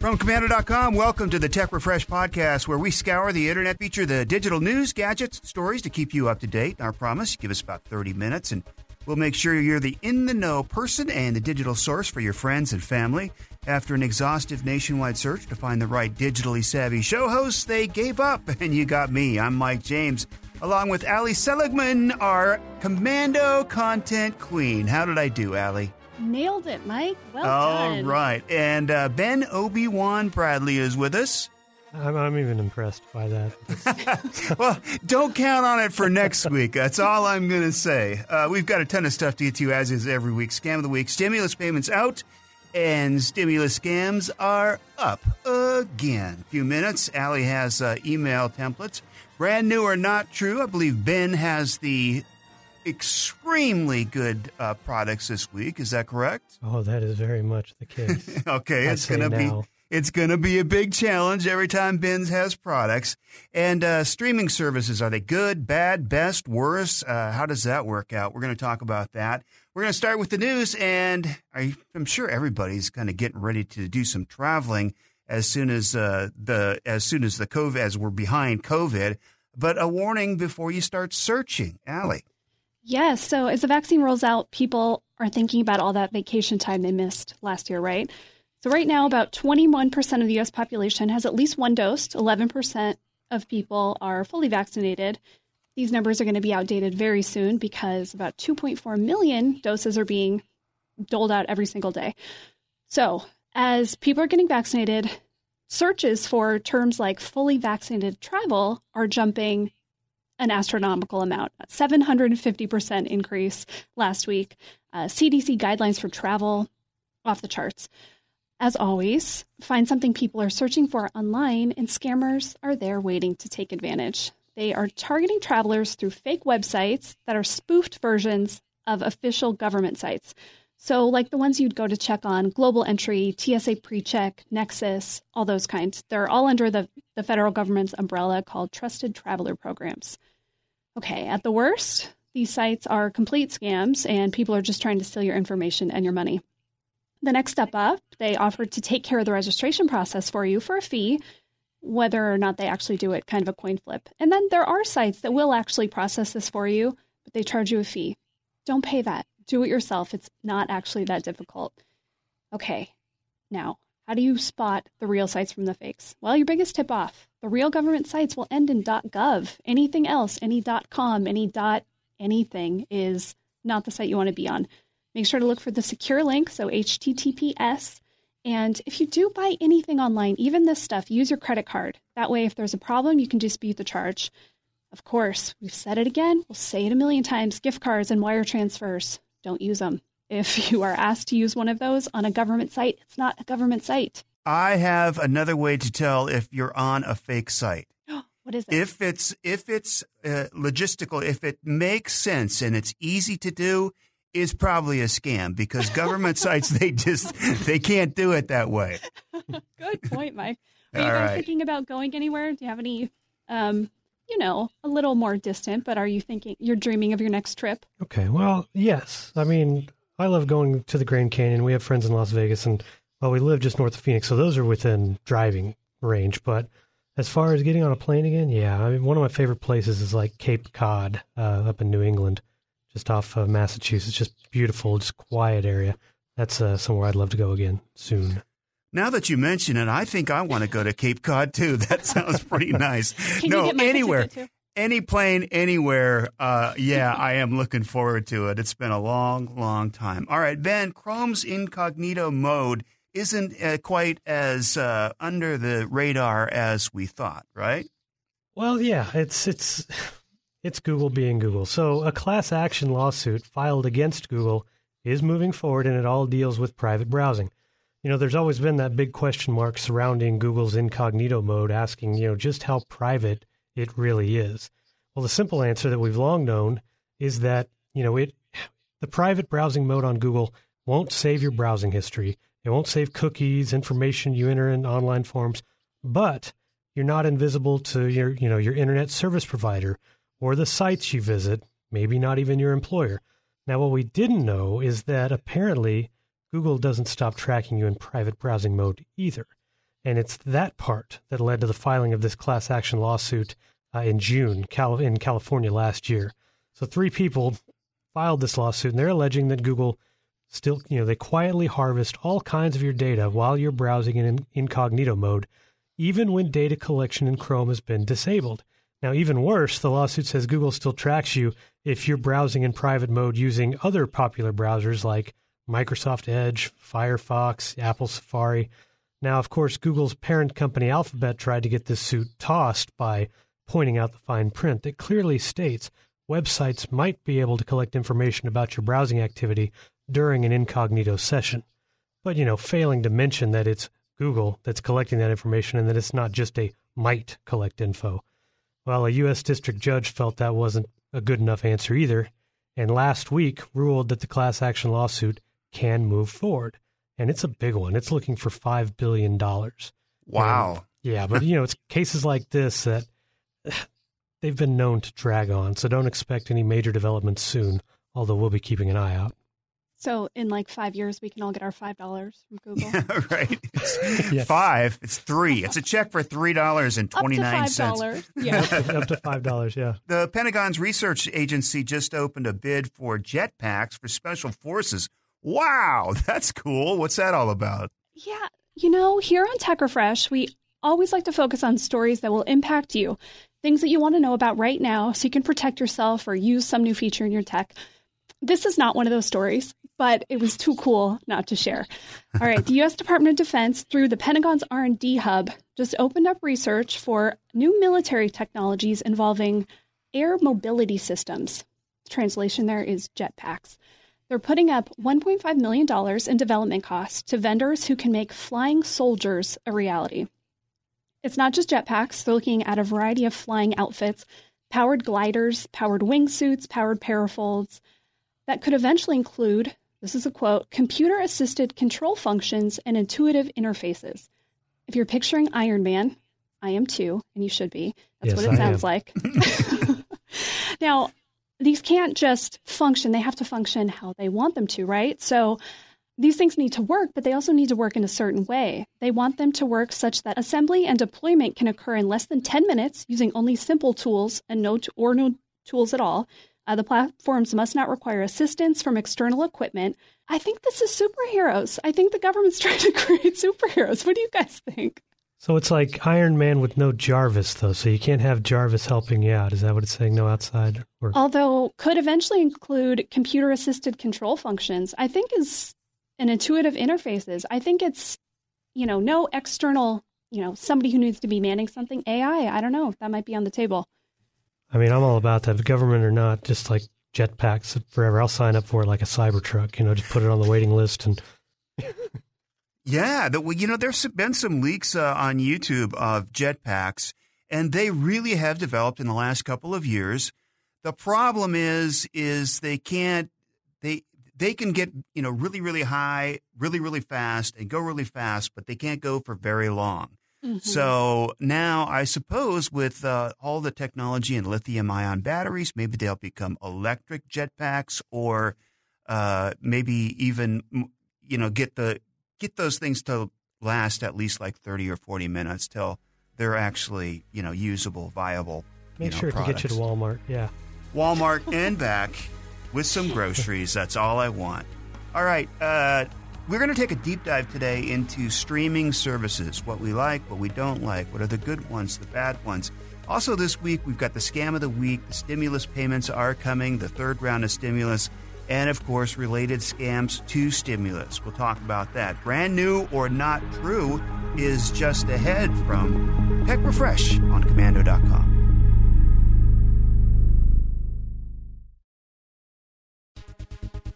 From Komando.com, welcome to the Tech Refresh podcast, where we scour the internet, feature the digital news, gadgets, stories to keep you up to date. Our promise: give us about thirty minutes, and we'll make sure you're the in the know person and the digital source for your friends and family. After an exhaustive nationwide search to find the right digitally savvy show hosts, they gave up, and you got me. I'm Mike James, along with Allie Seligman, our Komando content queen. How did I do, Allie? Nailed it, Mike. Well All done. right. And uh, Ben Obi Wan Bradley is with us. I'm, I'm even impressed by that. well, don't count on it for next week. That's all I'm going to say. Uh, we've got a ton of stuff to get to, you as is every week. Scam of the week, stimulus payments out, and stimulus scams are up again. A few minutes. Allie has uh, email templates. Brand new or not true. I believe Ben has the extremely good uh, products this week. Is that correct? oh, that is very much the case. okay, I'd it's going to be it's going to be a big challenge every time Ben's has products. And uh, streaming services are they good, bad, best, worst? Uh, how does that work out? We're going to talk about that. We're going to start with the news, and I, I'm sure everybody's kind of getting ready to do some traveling as soon as uh, the as soon as the COVID as we're behind COVID. But a warning before you start searching, Allie. Yes. So as the vaccine rolls out, people are thinking about all that vacation time they missed last year, right? So right now, about 21% of the U.S. population has at least one dose. 11% of people are fully vaccinated. These numbers are going to be outdated very soon because about 2.4 million doses are being doled out every single day. So as people are getting vaccinated, searches for terms like fully vaccinated travel are jumping an astronomical amount, a 750% increase last week. Uh, CDC guidelines for travel off the charts. As always, find something people are searching for online, and scammers are there waiting to take advantage. They are targeting travelers through fake websites that are spoofed versions of official government sites. So, like the ones you'd go to check on Global Entry, TSA PreCheck, Nexus, all those kinds. They're all under the, the federal government's umbrella called Trusted Traveler Programs. Okay, at the worst, these sites are complete scams and people are just trying to steal your information and your money. The next step up, they offer to take care of the registration process for you for a fee, whether or not they actually do it, kind of a coin flip. And then there are sites that will actually process this for you, but they charge you a fee. Don't pay that. Do it yourself. It's not actually that difficult. Okay, now, how do you spot the real sites from the fakes? Well, your biggest tip off the real government sites will end in .gov. Anything else, any .com, any .dot anything is not the site you want to be on. Make sure to look for the secure link, so HTTPS. And if you do buy anything online, even this stuff, use your credit card. That way, if there's a problem, you can dispute the charge. Of course, we've said it again, we'll say it a million times gift cards and wire transfers. Don't use them. If you are asked to use one of those on a government site, it's not a government site. I have another way to tell if you're on a fake site. What is it? if it's if it's uh, logistical, if it makes sense and it's easy to do, is probably a scam because government sites they just they can't do it that way. Good point, Mike. Are you All guys right. thinking about going anywhere? Do you have any, um, you know, a little more distant, but are you thinking you're dreaming of your next trip? Okay, well, yes. I mean, I love going to the Grand Canyon. We have friends in Las Vegas, and well, we live just north of Phoenix, so those are within driving range. But as far as getting on a plane again, yeah, I mean, one of my favorite places is like Cape Cod uh, up in New England, just off of Massachusetts. Just beautiful, just quiet area. That's uh, somewhere I'd love to go again soon. Now that you mention it, I think I want to go to Cape Cod too. That sounds pretty nice. Can no, you get Mike anywhere, too? Any plane, anywhere. Uh, yeah, I am looking forward to it. It's been a long, long time. All right, Ben. Chrome's incognito mode isn't uh, quite as uh, under the radar as we thought, right? Well, yeah, it's it's it's Google being Google. So a class action lawsuit filed against Google is moving forward, and it all deals with private browsing. You know, there's always been that big question mark surrounding Google's incognito mode, asking you know just how private it really is. Well, the simple answer that we've long known is that you know it the private browsing mode on Google won't save your browsing history. It won't save cookies, information you enter in online forms, but you're not invisible to your, you know, your internet service provider or the sites you visit, maybe not even your employer. Now, what we didn't know is that apparently Google doesn't stop tracking you in private browsing mode either. And it's that part that led to the filing of this class action lawsuit uh, in June Cal- in California last year. So three people filed this lawsuit, and they're alleging that Google still, you know, they quietly harvest all kinds of your data while you're browsing in incognito mode, even when data collection in Chrome has been disabled. Now, even worse, the lawsuit says Google still tracks you if you're browsing in private mode using other popular browsers like Microsoft Edge, Firefox, Apple Safari. Now, of course, Google's parent company Alphabet tried to get this suit tossed by pointing out the fine print that clearly states websites might be able to collect information about your browsing activity during an incognito session. But, you know, failing to mention that it's Google that's collecting that information and that it's not just a might collect info. Well, a U.S. district judge felt that wasn't a good enough answer either, and last week ruled that the class action lawsuit can move forward. And it's a big one. It's looking for $5 billion. Wow. And, yeah, but, you know, it's cases like this that they've been known to drag on, so don't expect any major developments soon, although we'll be keeping an eye out. So in like five years, we can all get our five dollars from Google. Yeah, right. It's yes. Five. It's three. It's a check for three dollars and twenty nine cents. Yeah, up to five dollars. Yeah. The Pentagon's research agency just opened a bid for jetpacks for special forces. Wow, that's cool. What's that all about? Yeah, you know, here on Tech Refresh, we always like to focus on stories that will impact you, things that you want to know about right now, so you can protect yourself or use some new feature in your tech. This is not one of those stories but it was too cool not to share. All right, the U.S. Department of Defense, through the Pentagon's R&D hub, just opened up research for new military technologies involving air mobility systems. Translation there is jetpacks. They're putting up $1.5 million in development costs to vendors who can make flying soldiers a reality. It's not just jetpacks, they're looking at a variety of flying outfits powered gliders, powered wingsuits, powered parafoils that could eventually include this is a quote computer assisted control functions and intuitive interfaces. If you're picturing Iron Man, I am too, and you should be. That's yes, what it I sounds like. now, these can't just function, they have to function how they want them to, right? So, these things need to work, but they also need to work in a certain way. They want them to work such that assembly and deployment can occur in less than 10 minutes using only simple tools and no t- or no tools at all. Uh, the platforms must not require assistance from external equipment. I think this is superheroes. I think the government's trying to create superheroes. What do you guys think? So it's like Iron Man with no Jarvis, though. So you can't have Jarvis helping you out. Is that what it's saying? No outside work. Although could eventually include computer assisted control functions. I think is an intuitive interfaces. I think it's you know no external you know somebody who needs to be manning something. AI. I don't know. That might be on the table. I mean, I'm all about that, government or not. Just like jetpacks forever, I'll sign up for it like a Cybertruck. You know, just put it on the waiting list and. yeah, the, you know, there's been some leaks uh, on YouTube of jetpacks, and they really have developed in the last couple of years. The problem is, is they can't they they can get you know really really high, really really fast, and go really fast, but they can't go for very long. Mm-hmm. So now I suppose with uh, all the technology and lithium ion batteries, maybe they'll become electric jetpacks or uh, maybe even, you know, get the get those things to last at least like 30 or 40 minutes till they're actually, you know, usable, viable. Make you know, sure products. to get you to Walmart. Yeah. Walmart and back with some groceries. That's all I want. All right. Uh, we're going to take a deep dive today into streaming services what we like, what we don't like, what are the good ones, the bad ones. Also, this week, we've got the scam of the week. The stimulus payments are coming, the third round of stimulus, and of course, related scams to stimulus. We'll talk about that. Brand new or not true is just ahead from Tech Refresh on Komando.com.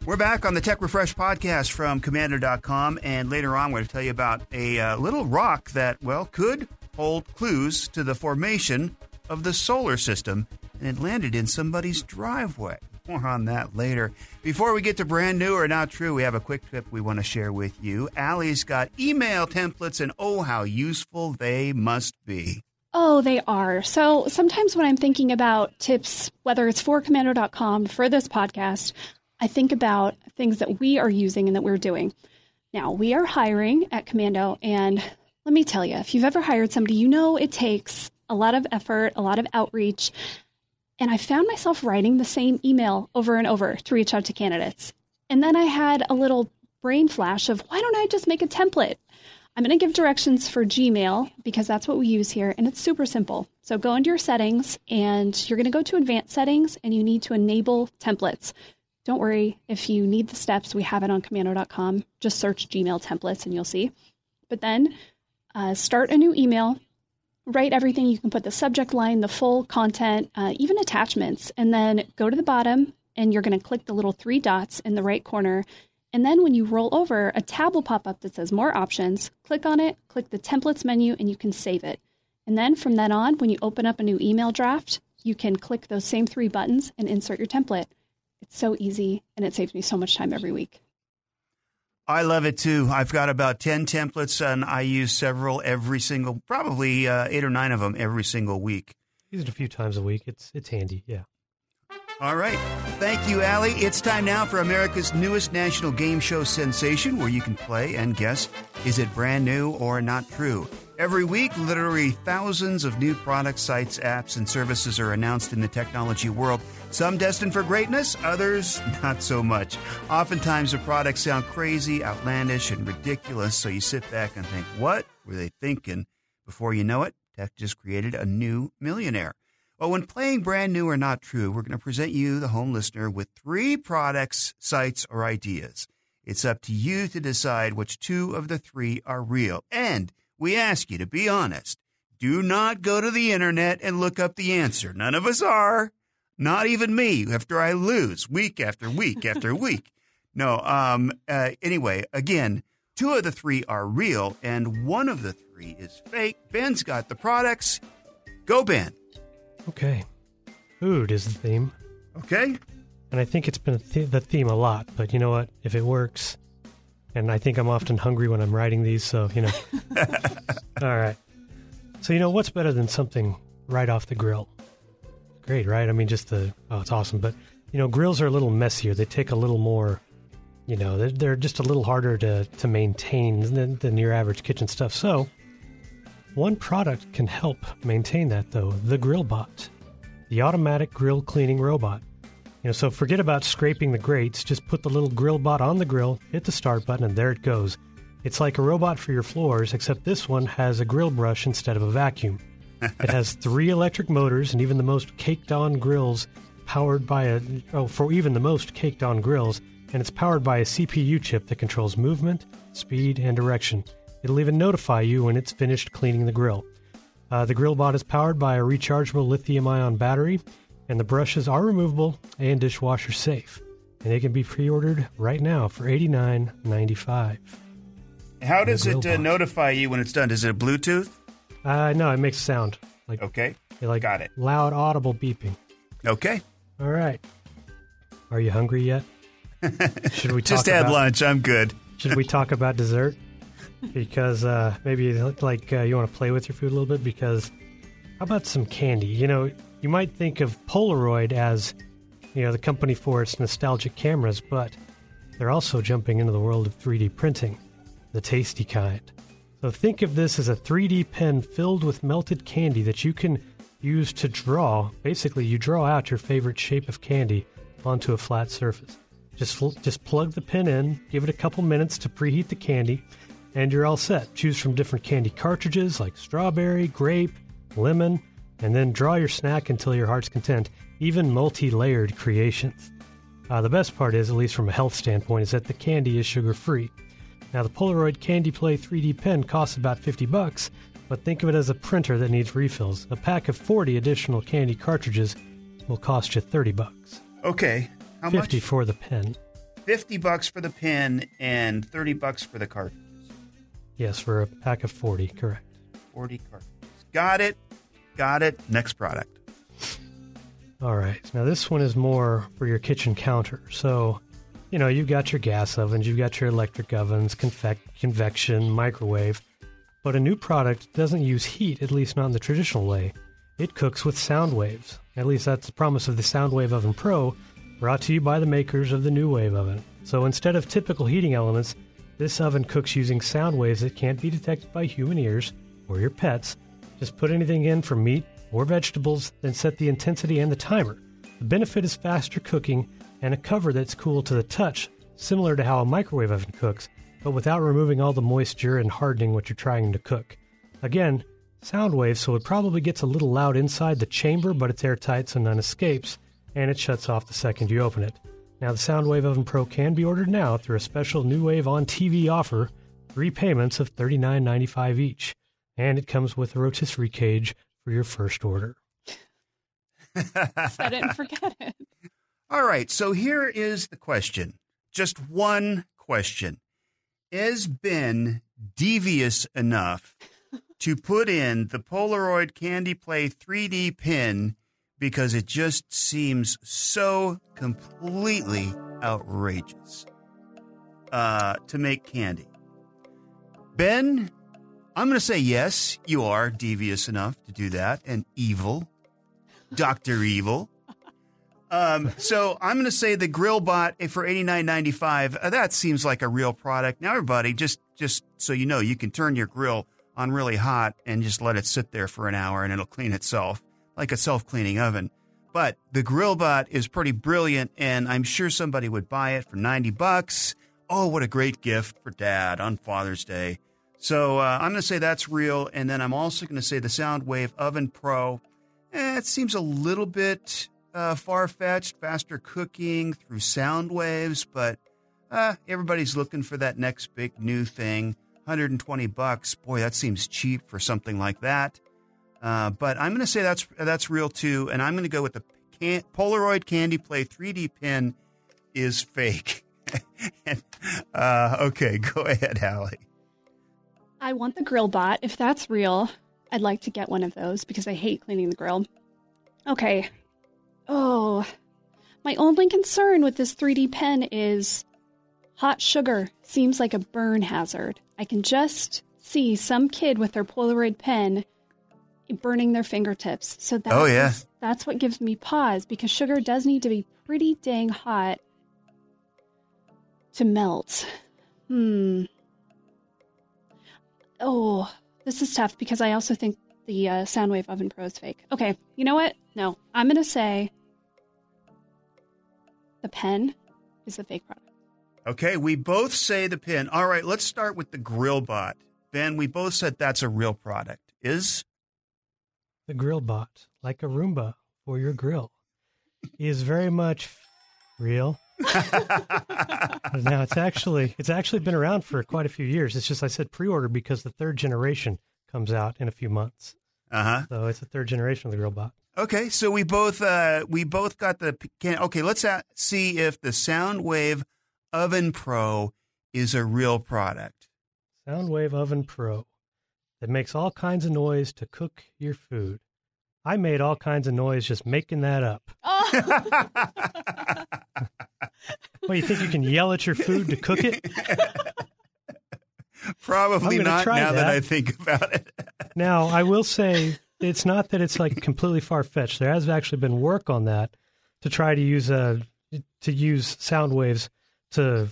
We're back on the Tech Refresh podcast from Komando.com, and later on, we're going to tell you about a uh, little rock that, well, could hold clues to the formation of the solar system, and it landed in somebody's driveway. More on that later. Before we get to brand new or not true, we have a quick tip we want to share with you. Allie's got email templates, and oh, how useful they must be. Oh, they are. So sometimes when I'm thinking about tips, whether it's for komando.com, for this podcast, I think about things that we are using and that we're doing. Now, we are hiring at Komando, and Let me tell you, if you've ever hired somebody, you know it takes a lot of effort, a lot of outreach. And I found myself writing the same email over and over to reach out to candidates. And then I had a little brain flash of why don't I just make a template? I'm going to give directions for Gmail because that's what we use here, and it's super simple. So go into your settings, and you're going to go to advanced settings, and you need to enable templates. Don't worry, if you need the steps, we have it on komando.com. Just search Gmail templates, and you'll see. But then uh, start a new email, write everything. You can put the subject line, the full content, uh, even attachments, and then go to the bottom, and you're going to click the little three dots in the right corner and then when you roll over, a tab will pop up that says More Options. Click on it, click the Templates menu, and you can save it. And then from then on, when you open up a new email draft, you can click those same three buttons and insert your template. It's so easy, and it saves me so much time every week. I love it too. I've got about 10 templates, and I use several every single, probably uh, eight or nine of them every single week. Use it a few times a week. It's, it's handy, yeah. All right. Thank you, Allie. It's time now for America's newest national game show sensation where you can play and guess is it brand new or not true? Every week, literally thousands of new products, sites, apps, and services are announced in the technology world. Some destined for greatness, others not so much. Oftentimes, the products sound crazy, outlandish, and ridiculous, so you sit back and think, what were they thinking? Before you know it, tech just created a new millionaire. Well, when playing brand new or not true, we're going to present you, the home listener, with three products, sites, or ideas. It's up to you to decide which two of the three are real. And we ask you to be honest. Do not go to the internet and look up the answer. None of us are. Not even me, after I lose week after week after week. No, um, uh, anyway, again, two of the three are real, and one of the three is fake. Ben's got the products. Go, Ben. Okay. Food is the theme. Okay. And I think it's been th- the theme a lot, but you know what? If it works, and I think I'm often hungry when I'm writing these, so, you know. All right. So, you know, what's better than something right off the grill? Great, right? I mean, just the, oh, it's awesome. But, you know, grills are a little messier. They take a little more, you know, they're, they're just a little harder to, to maintain than, than your average kitchen stuff. So, one product can help maintain that, though the GrillBot, the automatic grill cleaning robot. You know, so forget about scraping the grates. Just put the little GrillBot on the grill, hit the start button, and there it goes. It's like a robot for your floors, except this one has a grill brush instead of a vacuum. it has three electric motors, and even the most caked on grills powered by a oh, for even the most caked on grills, and it's powered by a CPU chip that controls movement, speed, and direction. It'll even notify you when it's finished cleaning the grill. Uh, the GrillBot is powered by a rechargeable lithium ion battery, and the brushes are removable and dishwasher safe. And they can be pre ordered right now for $89.95. How does it uh, notify you when it's done? Is it a Bluetooth? Uh, no, it makes sound. Like okay, like got it. Loud, audible beeping. Okay. All right. Are you hungry yet? Should we just had about, lunch? I'm good. should we talk about dessert? Because uh, maybe like uh, you want to play with your food a little bit. Because how about some candy? You know, you might think of Polaroid as you know the company for its nostalgic cameras, but they're also jumping into the world of 3D printing, the tasty kind. So think of this as a 3D pen filled with melted candy that you can use to draw. Basically, you draw out your favorite shape of candy onto a flat surface. Just just plug the pen in, give it a couple minutes to preheat the candy, and you're all set. Choose from different candy cartridges like strawberry, grape, lemon, and then draw your snack until your heart's content, even multi layered creations. Uh, the best part is, at least from a health standpoint, is that the candy is sugar free. Now, the Polaroid Candy Play 3D pen costs about 50 bucks, but think of it as a printer that needs refills. A pack of 40 additional candy cartridges will cost you 30 bucks. Okay. How 50 much? for the pen. 50 bucks for the pen and 30 bucks for the cartridge. Yes, for a pack of 40, correct. 40 cartridges. Got it. Got it. Next product. All right. Now, this one is more for your kitchen counter. So, you know, you've got your gas ovens, you've got your electric ovens, convec- convection, microwave. But a new product doesn't use heat, at least not in the traditional way. It cooks with sound waves. At least that's the promise of the Soundwave Oven Pro, brought to you by the makers of the new wave oven. So instead of typical heating elements, This oven cooks using sound waves that can't be detected by human ears or your pets. Just put anything in from meat or vegetables, then set the intensity and the timer. The benefit is faster cooking and a cover that's cool to the touch, similar to how a microwave oven cooks, but without removing all the moisture and hardening what you're trying to cook. Again, sound waves, so it probably gets a little loud inside the chamber, but it's airtight so none escapes, and it shuts off the second you open it. Now, the Soundwave Oven Pro can be ordered now through a special New Wave on TV offer, three payments of $39.95 each, and it comes with a rotisserie cage for your first order. Set it and forget it. All right, so here is the question. Just one question. Is Ben devious enough to put in the Polaroid Candy Play 3D pin because it just seems so completely outrageous uh, to make candy? Ben, I'm going to say yes, you are devious enough to do that and evil. Dr. Evil. Um, so I'm going to say the GrillBot for $89.95. Uh, that seems like a real product. Now, everybody, just just so you know, you can turn your grill on really hot and just let it sit there for an hour and it'll clean itself like a self-cleaning oven. But the GrillBot is pretty brilliant, and I'm sure somebody would buy it for 90 bucks. Oh, what a great gift for Dad on Father's Day! So uh, I'm going to say that's real, and then I'm also going to say the SoundWave Oven Pro. Eh, it seems a little bit uh, far fetched, faster cooking through sound waves, but uh, everybody's looking for that next big new thing. 120 bucks. Boy, that seems cheap for something like that. Uh, but I'm going to say that's that's real too, and I'm going to go with the can- Polaroid Candy Play 3D pin is fake. and, uh, okay, go ahead, Allie. I want the grill bot. If that's real, I'd like to get one of those because I hate cleaning the grill. Okay. Oh, my only concern with this 3D pen is hot sugar seems like a burn hazard. I can just see some kid with their Polaroid pen burning their fingertips. So that's, Oh, yeah. that's what gives me pause because sugar does need to be pretty dang hot to melt. Hmm. Oh, this is tough because I also think the uh, Soundwave Oven Pro is fake. Okay, you know what? No, I'm going to say the pen is the fake product. Okay, we both say the pen. All right, let's start with the GrillBot. Ben, we both said that's a real product. Is The GrillBot, like a Roomba for your grill, He is very much real. now it's actually it's actually been around for quite a few years. It's just I said pre-order because the third generation comes out in a few months. uh huh. So it's the third generation of the GrillBot. Okay, so we both uh, we both got the can. Okay, let's a see if the Soundwave Oven Pro is a real product. Soundwave Oven Pro that makes all kinds of noise to cook your food. I made all kinds of noise just making that up. Oh, Well, you think you can yell at your food to cook it? Probably not. try now that. that. I think about it. Now, I will say it's not that it's like completely far fetched. There has actually been work on that to try to use uh, to use sound waves to,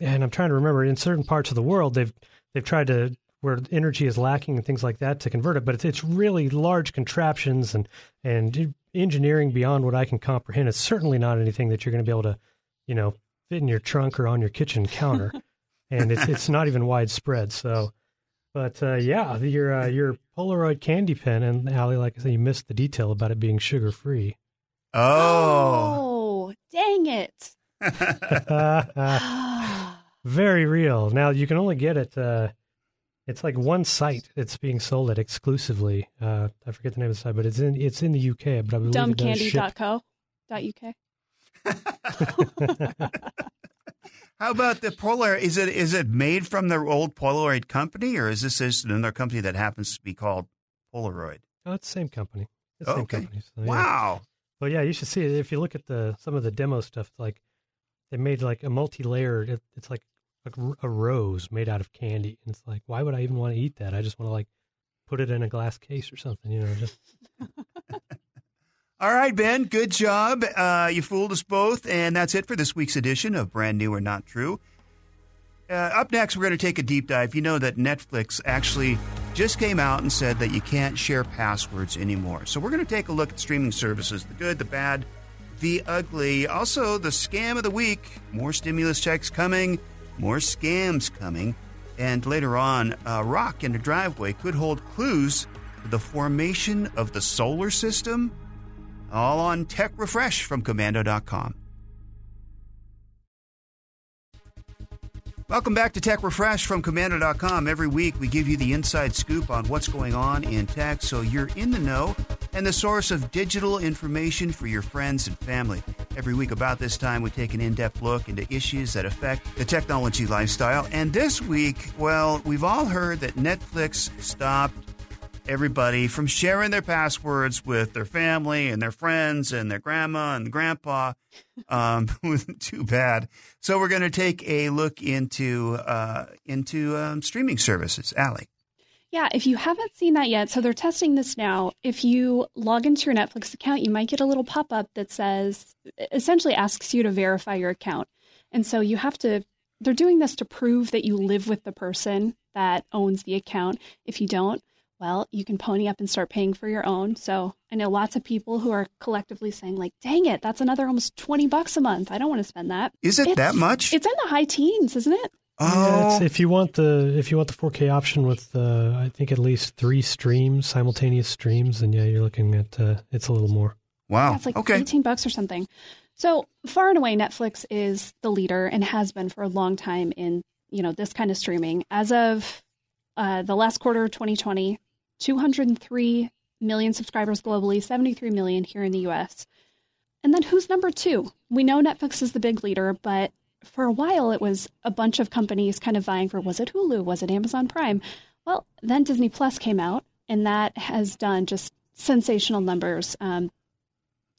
and I'm trying to remember in certain parts of the world they've they've tried to where energy is lacking and things like that to convert it, but it's it's really large contraptions and and engineering beyond what I can comprehend. It's certainly not anything that you're going to be able to, you know, fit in your trunk or on your kitchen counter, and it's it's not even widespread. So. But uh, yeah, your uh, your Polaroid candy pen, and Allie, like I said, you missed the detail about it being sugar free. Oh. oh, dang it. Very real. Now you can only get it. Uh, it's like one site that's being sold at exclusively. Uh, I forget the name of the site, but it's in it's in the UK. But I believe it does ship. Dumbcandy.co.uk. How about the Polaroid? Is it is it made from the old Polaroid company, or is this just another company that happens to be called Polaroid? Oh, it's the same company. It's the same Okay. company. So, yeah. Wow. Well, yeah, you should see it. If you look at the some of the demo stuff, like they made like a multi-layer. It, it's like a, rose made out of candy, and it's like, why would I even want to eat that? I just want to like put it in a glass case or something, you know. Just All right, Ben. Good job. Uh, you fooled us both, and that's it for this week's edition of Brand New or Not True. Uh, up next, we're going to take a deep dive. You know that Netflix actually just came out and said that you can't share passwords anymore. So we're going to take a look at streaming services the good, the bad, the ugly. Also, the scam of the week. More stimulus checks coming, more scams coming. And later on, a rock in a driveway could hold clues to the formation of the solar system. All on Tech Refresh from Komando.com. Welcome back to Tech Refresh from Komando.com. Every week we give you the inside scoop on what's going on in tech so you're in the know and the source of digital information for your friends and family. Every week about this time we take an in-depth look into issues that affect the technology lifestyle. And this week, well, we've all heard that Netflix stopped everybody from sharing their passwords with their family and their friends and their grandma and grandpa. Um, too bad. So we're going to take a look into uh, into um, streaming services. Allie. Yeah, if you haven't seen that yet, so they're testing this now. If you log into your Netflix account, you might get a little pop up that says, essentially asks you to verify your account. And so you have to, they're doing this to prove that you live with the person that owns the account. If you don't, well, you can pony up and start paying for your own. So I know lots of people who are collectively saying, like, dang it, that's another almost 20 bucks a month. I don't want to spend that. Is it It's- that much? It's in the high teens, isn't it? Yeah, oh, it's, if you want the if you want the 4K option with uh, I think at least three streams, simultaneous streams, then yeah, you're looking at uh, it's a little more. wow. Yeah, it's like okay. 18 bucks or something. So far and away, Netflix is the leader and has been for a long time in you know this kind of streaming. As of uh, the last quarter of 2020, 203 million subscribers globally, 73 million here in the U.S. And then who's number two? We know Netflix is the big leader, but for a while it was a bunch of companies kind of vying for was it Hulu, was it Amazon Prime? Well, then Disney Plus came out, and that has done just sensational numbers. Um,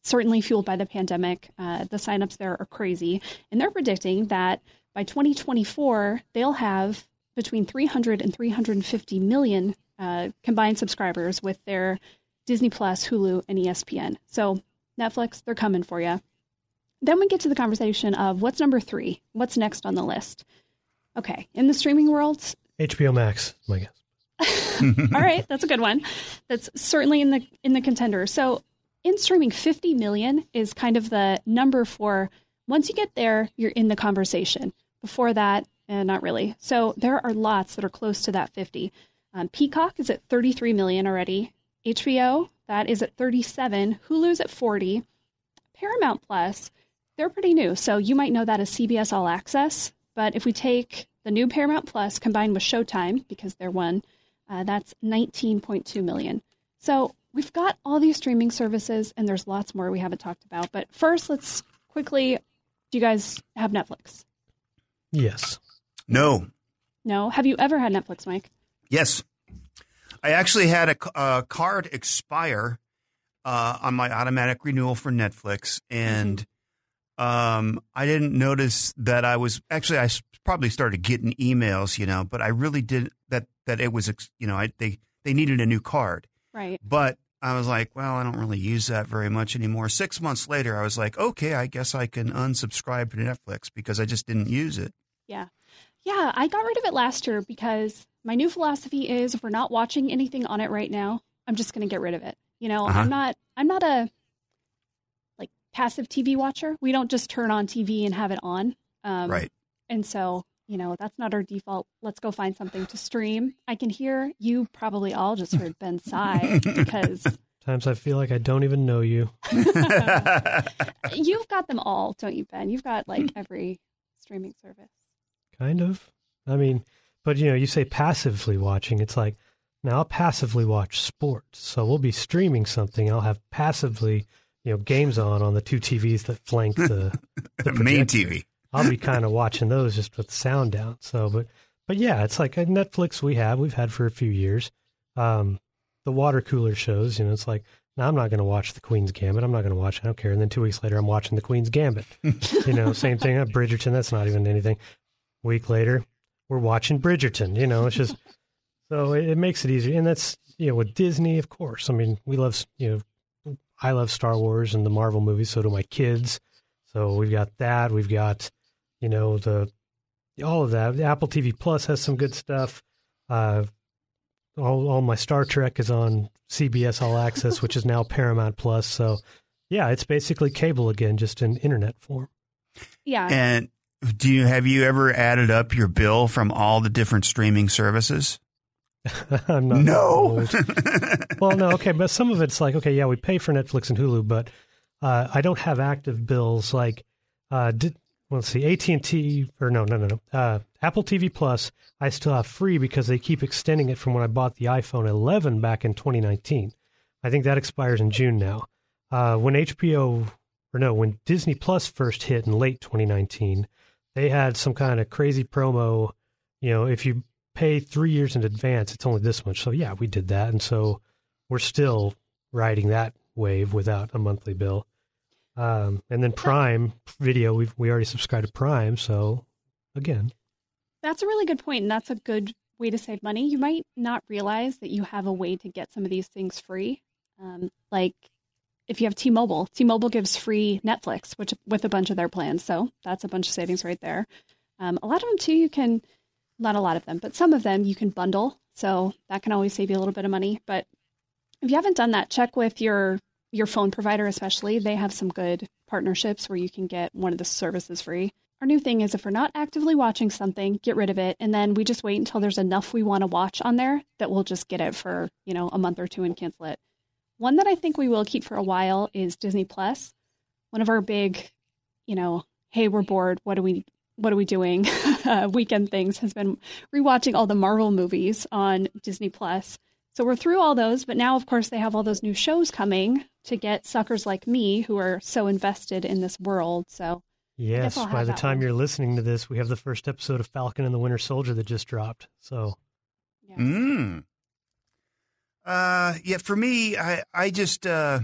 certainly fueled by the pandemic. Uh, the signups there are crazy. And they're predicting that by 2024, they'll have between 300 and 350 million uh, combined subscribers with their Disney Plus, Hulu, and ESPN. So, Netflix, they're coming for you. Then we get to the conversation of what's number three? What's next on the list? Okay, in the streaming world, HBO Max, my guess. all right, that's a good one. That's certainly in the in the contender. So in streaming, 50 million is kind of the number for once you get there, you're in the conversation. Before that, eh, not really. So there are lots that are close to that 50. Um, Peacock is at 33 million already. HBO that is at 37. Hulu's at 40. Paramount Plus, they're pretty new, so you might know that as CBS All Access. But if we take the new Paramount Plus combined with Showtime, because they're one, uh, that's 19.2 million. So we've got all these streaming services, and there's lots more we haven't talked about. But first, let's quickly do you guys have Netflix? Yes. no. No. Have you ever had Netflix, Mike? Yes. I actually had a card expire uh, on my automatic renewal for Netflix, and um, I didn't notice that I was actually I probably started getting emails, you know, but I really did that that it was you know I, they they needed a new card, Right. but I was like, well, I don't really use that very much anymore. Six months later, I was like, okay, I guess I can unsubscribe to Netflix because I just didn't use it. Yeah. Yeah, I got rid of it last year because my new philosophy is if we're not watching anything on it right now, I'm just going to get rid of it. You know, Uh-huh. I'm not I'm not a passive TV watcher. We don't just turn on TV and have it on. Um, right. And so, you know, that's not our default. Let's go find something to stream. I can hear you probably all just heard Ben sigh because Times I feel like I don't even know you. you've got them all, don't you, Ben? You've got like every streaming service. Kind of. I mean, but you know, you say passively watching. It's like now I'll passively watch sports. So we'll be streaming something. I'll have passively, you know, games on on the two TVs that flank the, the main. TV. I'll be kind of watching those just with the sound down. So, but but yeah, it's like a Netflix we have we've had for a few years. Um, the water cooler shows, you know, it's like now I'm not going to watch the Queen's Gambit. I'm not going to watch. I don't care. And then two weeks later, I'm watching the Queen's Gambit. you know, same thing. at Bridgerton. That's not even anything. Week later, we're watching Bridgerton. You know, it's just so it, it makes it easier. And that's you know with Disney, of course. I mean, we love you know, I love Star Wars and the Marvel movies. So do my kids. So we've got that. We've got you know the all of that. Apple TV Plus has some good stuff. Uh, all, all my Star Trek is on CBS All Access, which is now Paramount Plus. So, yeah, it's basically cable again, just in internet form. Yeah. And do you have you ever added up your bill from all the different streaming services? no. well, no, okay, but some of it's like okay, yeah, we pay for Netflix and Hulu, but uh, I don't have active bills like uh, did, let's see, AT and T or no, no, no, no, uh, Apple TV Plus. I still have free because they keep extending it from when I bought the iPhone 11 back in 2019. I think that expires in June now. Uh, when HBO or no, when Disney Plus first hit in late 2019, they had some kind of crazy promo. You know, if you pay three years in advance, it's only this much. So yeah, we did that, and so we're still riding that wave without a monthly bill. Um, and then Prime Video, we we already subscribed to Prime, so again, that's a really good point, and that's a good way to save money. You might not realize that you have a way to get some of these things free, um, like if you have T-Mobile. T-Mobile gives free Netflix, which with a bunch of their plans, so that's a bunch of savings right there. Um, a lot of them too, you can not a lot of them, but some of them you can bundle. So that can always save you a little bit of money. But if you haven't done that, check with your your phone provider especially. They have some good partnerships where you can get one of the services free. Our new thing is if we're not actively watching something, get rid of it and then we just wait until there's enough we want to watch on there that we'll just get it for, you know, a month or two and cancel it. One that I think we will keep for a while is Disney Plus. One of our big, you know, hey, we're bored, what do we what are we doing uh, weekend things has been rewatching all the Marvel movies on Disney Plus. So we're through all those, but now of course they have all those new shows coming to get suckers like me who are so invested in this world. So yes, by the time one. you're listening to this, we have the first episode of Falcon and the Winter Soldier that just dropped. So, yes. mm. uh, yeah, for me, I I just uh,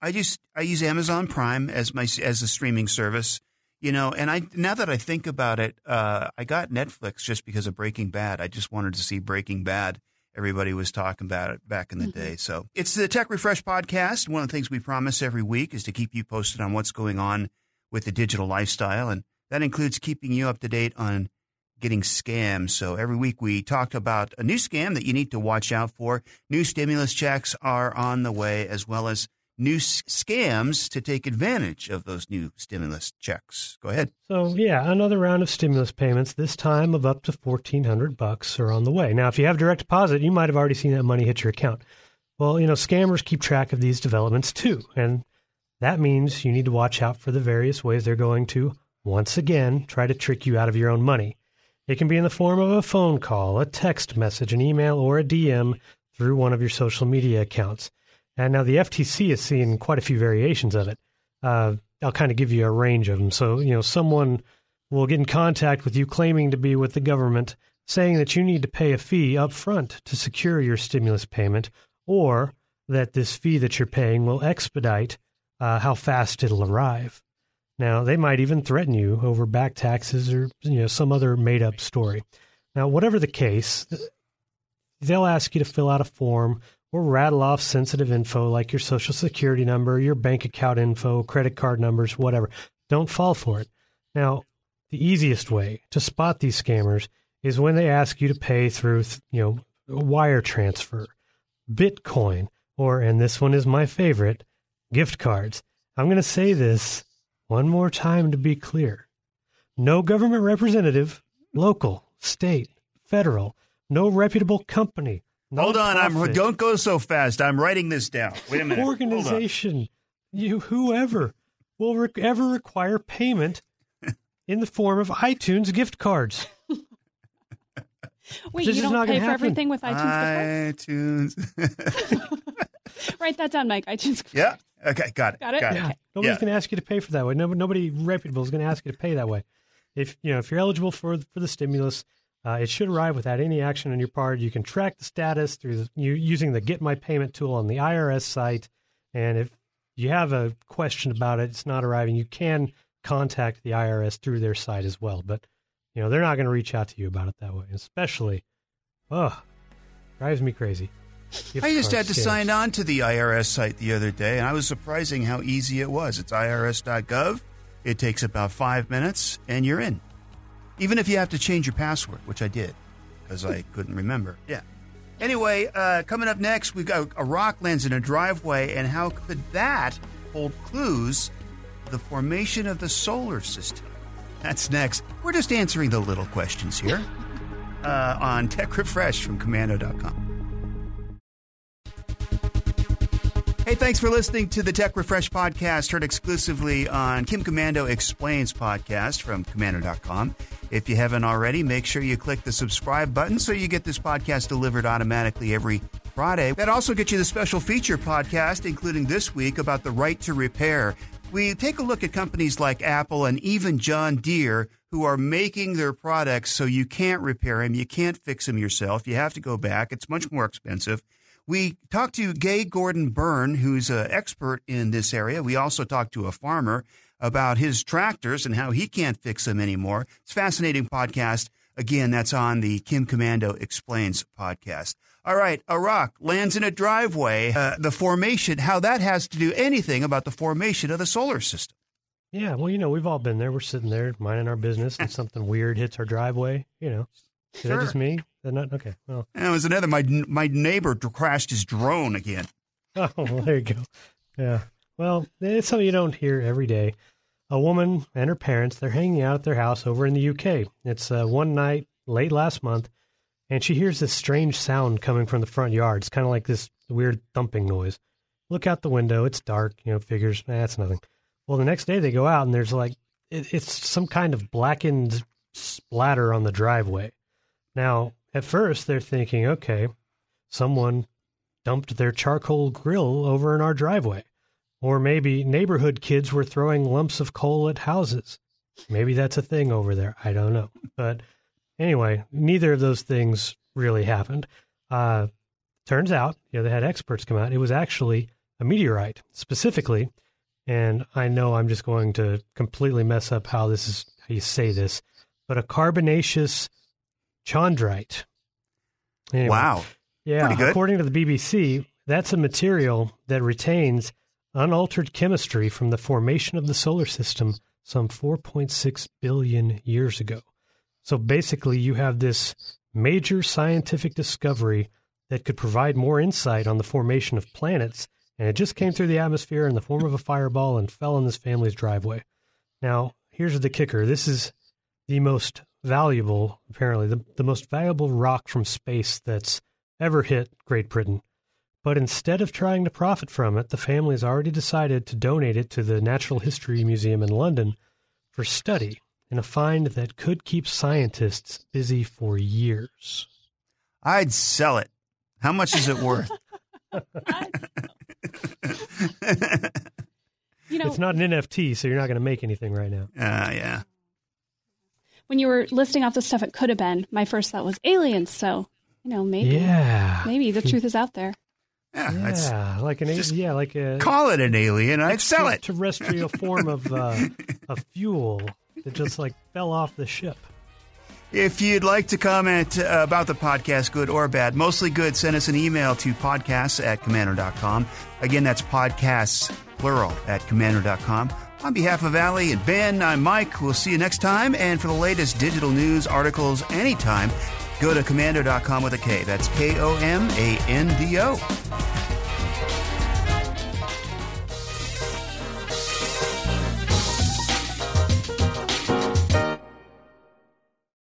I just I use Amazon Prime as my as a streaming service you know, and I now that I think about it, uh, I got Netflix just because of Breaking Bad. I just wanted to see Breaking Bad. Everybody was talking about it back in the mm-hmm. day. So it's the Tech Refresh podcast. One of the things we promise every week is to keep you posted on what's going on with the digital lifestyle, and that includes keeping you up to date on getting scams. So every week we talk about a new scam that you need to watch out for. New stimulus checks are on the way, as well as new scams to take advantage of those new stimulus checks. Go ahead. So, yeah, another round of stimulus payments, this time of up to 1400 bucks are on the way. Now, if you have direct deposit, you might have already seen that money hit your account. Well, you know, scammers keep track of these developments too, and that means you need to watch out for the various ways they're going to once again try to trick you out of your own money. It can be in the form of a phone call, a text message, an email, or a DM through one of your social media accounts. And now the FTC is seeing quite a few variations of it. Uh, I'll kind of give you a range of them. So, you know, someone will get in contact with you claiming to be with the government, saying that you need to pay a fee up front to secure your stimulus payment, or that this fee that you're paying will expedite uh, how fast it'll arrive. Now, they might even threaten you over back taxes or you know some other made up story. Now, whatever the case, they'll ask you to fill out a form or rattle off sensitive info like your social security number, your bank account info, credit card numbers, whatever. Don't fall for it. Now, the easiest way to spot these scammers is when they ask you to pay through, you know, wire transfer, Bitcoin, or, and this one is my favorite, gift cards. I'm going to say this one more time to be clear. No government representative, local, state, federal, no reputable company, Hold on, I'm don't go so fast. I'm writing this down. Wait a minute. Organization, you whoever will re- ever require payment in the form of iTunes gift cards. Wait, this you don't pay for everything with iTunes iTunes. Write that down, Mike. iTunes. Yeah. Okay. Got it. Got it. Got it. Yeah. Nobody's yeah. going to ask you to pay for that way. Nobody, nobody reputable is going to ask you to pay that way. If you know if you're eligible for for the stimulus, uh, it should arrive without any action on your part. You can track the status through the, you, using the Get My Payment tool on the IRS site. And if you have a question about it, it's not arriving, you can contact the IRS through their site as well. But you know they're not going to reach out to you about it that way. Especially, oh, drives me crazy. Gift I just had to sign on to the IRS site the other day, and I was surprising how easy it was. It's irs.gov. It takes about five minutes, and you're in. Even if you have to change your password, which I did because I couldn't remember. Yeah. Anyway, uh, coming up next, we've got a rock lands in a driveway, and how could that hold clues to the formation of the solar system? That's next. We're just answering the little questions here uh, on Tech Refresh from Komando.com. Hey, thanks for listening to the Tech Refresh podcast, heard exclusively on Kim Komando Explains podcast from Komando.com. If you haven't already, make sure you click the subscribe button so you get this podcast delivered automatically every Friday. That also gets you the special feature podcast, including this week about the right to repair. We take a look at companies like Apple and even John Deere who are making their products so you can't repair them, you can't fix them yourself, you have to go back. It's much more expensive. We talked to Gay Gordon Byrne, who's an expert in this area. We also talked to a farmer about his tractors and how he can't fix them anymore. It's a fascinating podcast. Again, that's on the Kim Komando Explains podcast. All right, a rock lands in a driveway. Uh, the formation, how that has to do anything about the formation of the solar system. Yeah, well, you know, we've all been there. We're sitting there minding our business, and something weird hits our driveway. You know, is sure. that just me? That not okay. Well, and it was another. My my neighbor crashed his drone again. Oh, well, there you go. Yeah. Well, it's something you don't hear every day. A woman and her parents they're hanging out at their house over in the UK. It's uh, one night late last month, and she hears this strange sound coming from the front yard. It's kind of like this weird thumping noise. Look out the window. It's dark. You know, figures that's eh, nothing. Well, the next day they go out and there's like it, it's some kind of blackened splatter on the driveway. Now, at first, they're thinking, okay, someone dumped their charcoal grill over in our driveway. Or maybe neighborhood kids were throwing lumps of coal at houses. Maybe that's a thing over there. I don't know. But anyway, neither of those things really happened. Uh, turns out, you know, they had experts come out. It was actually a meteorite specifically. And I know I'm just going to completely mess up how this is, how you say this, but a carbonaceous chondrite. Anyway, wow. Yeah. According to the BBC, that's a material that retains unaltered chemistry from the formation of the solar system some 4.6 billion years ago. So basically, you have this major scientific discovery that could provide more insight on the formation of planets, and it just came through the atmosphere in the form of a fireball and fell in this family's driveway. Now, here's the kicker this is the most valuable, apparently, the, the most valuable rock from space that's ever hit Great Britain. But instead of trying to profit from it, the family has already decided to donate it to the Natural History Museum in London for study in a find that could keep scientists busy for years. I'd sell it. How much is it worth? you know, it's not an NFT, so you're not going to make anything right now. Uh, yeah when you were listing off the stuff it could have been, my first thought was aliens. So, you know, maybe, yeah, maybe the truth is out there. Yeah, yeah like an alien. Yeah, like a call it an alien. I'd sell it. Terrestrial form of uh, a fuel that just like fell off the ship. If you'd like to comment uh, about the podcast, good or bad, mostly good, send us an email to podcasts at komando.com. Again, that's podcasts, plural, at komando.com. On behalf of Allie and Ben, I'm Mike. We'll see you next time. And for the latest digital news, articles, anytime, go to komando.com with a K. That's K O M A N D O.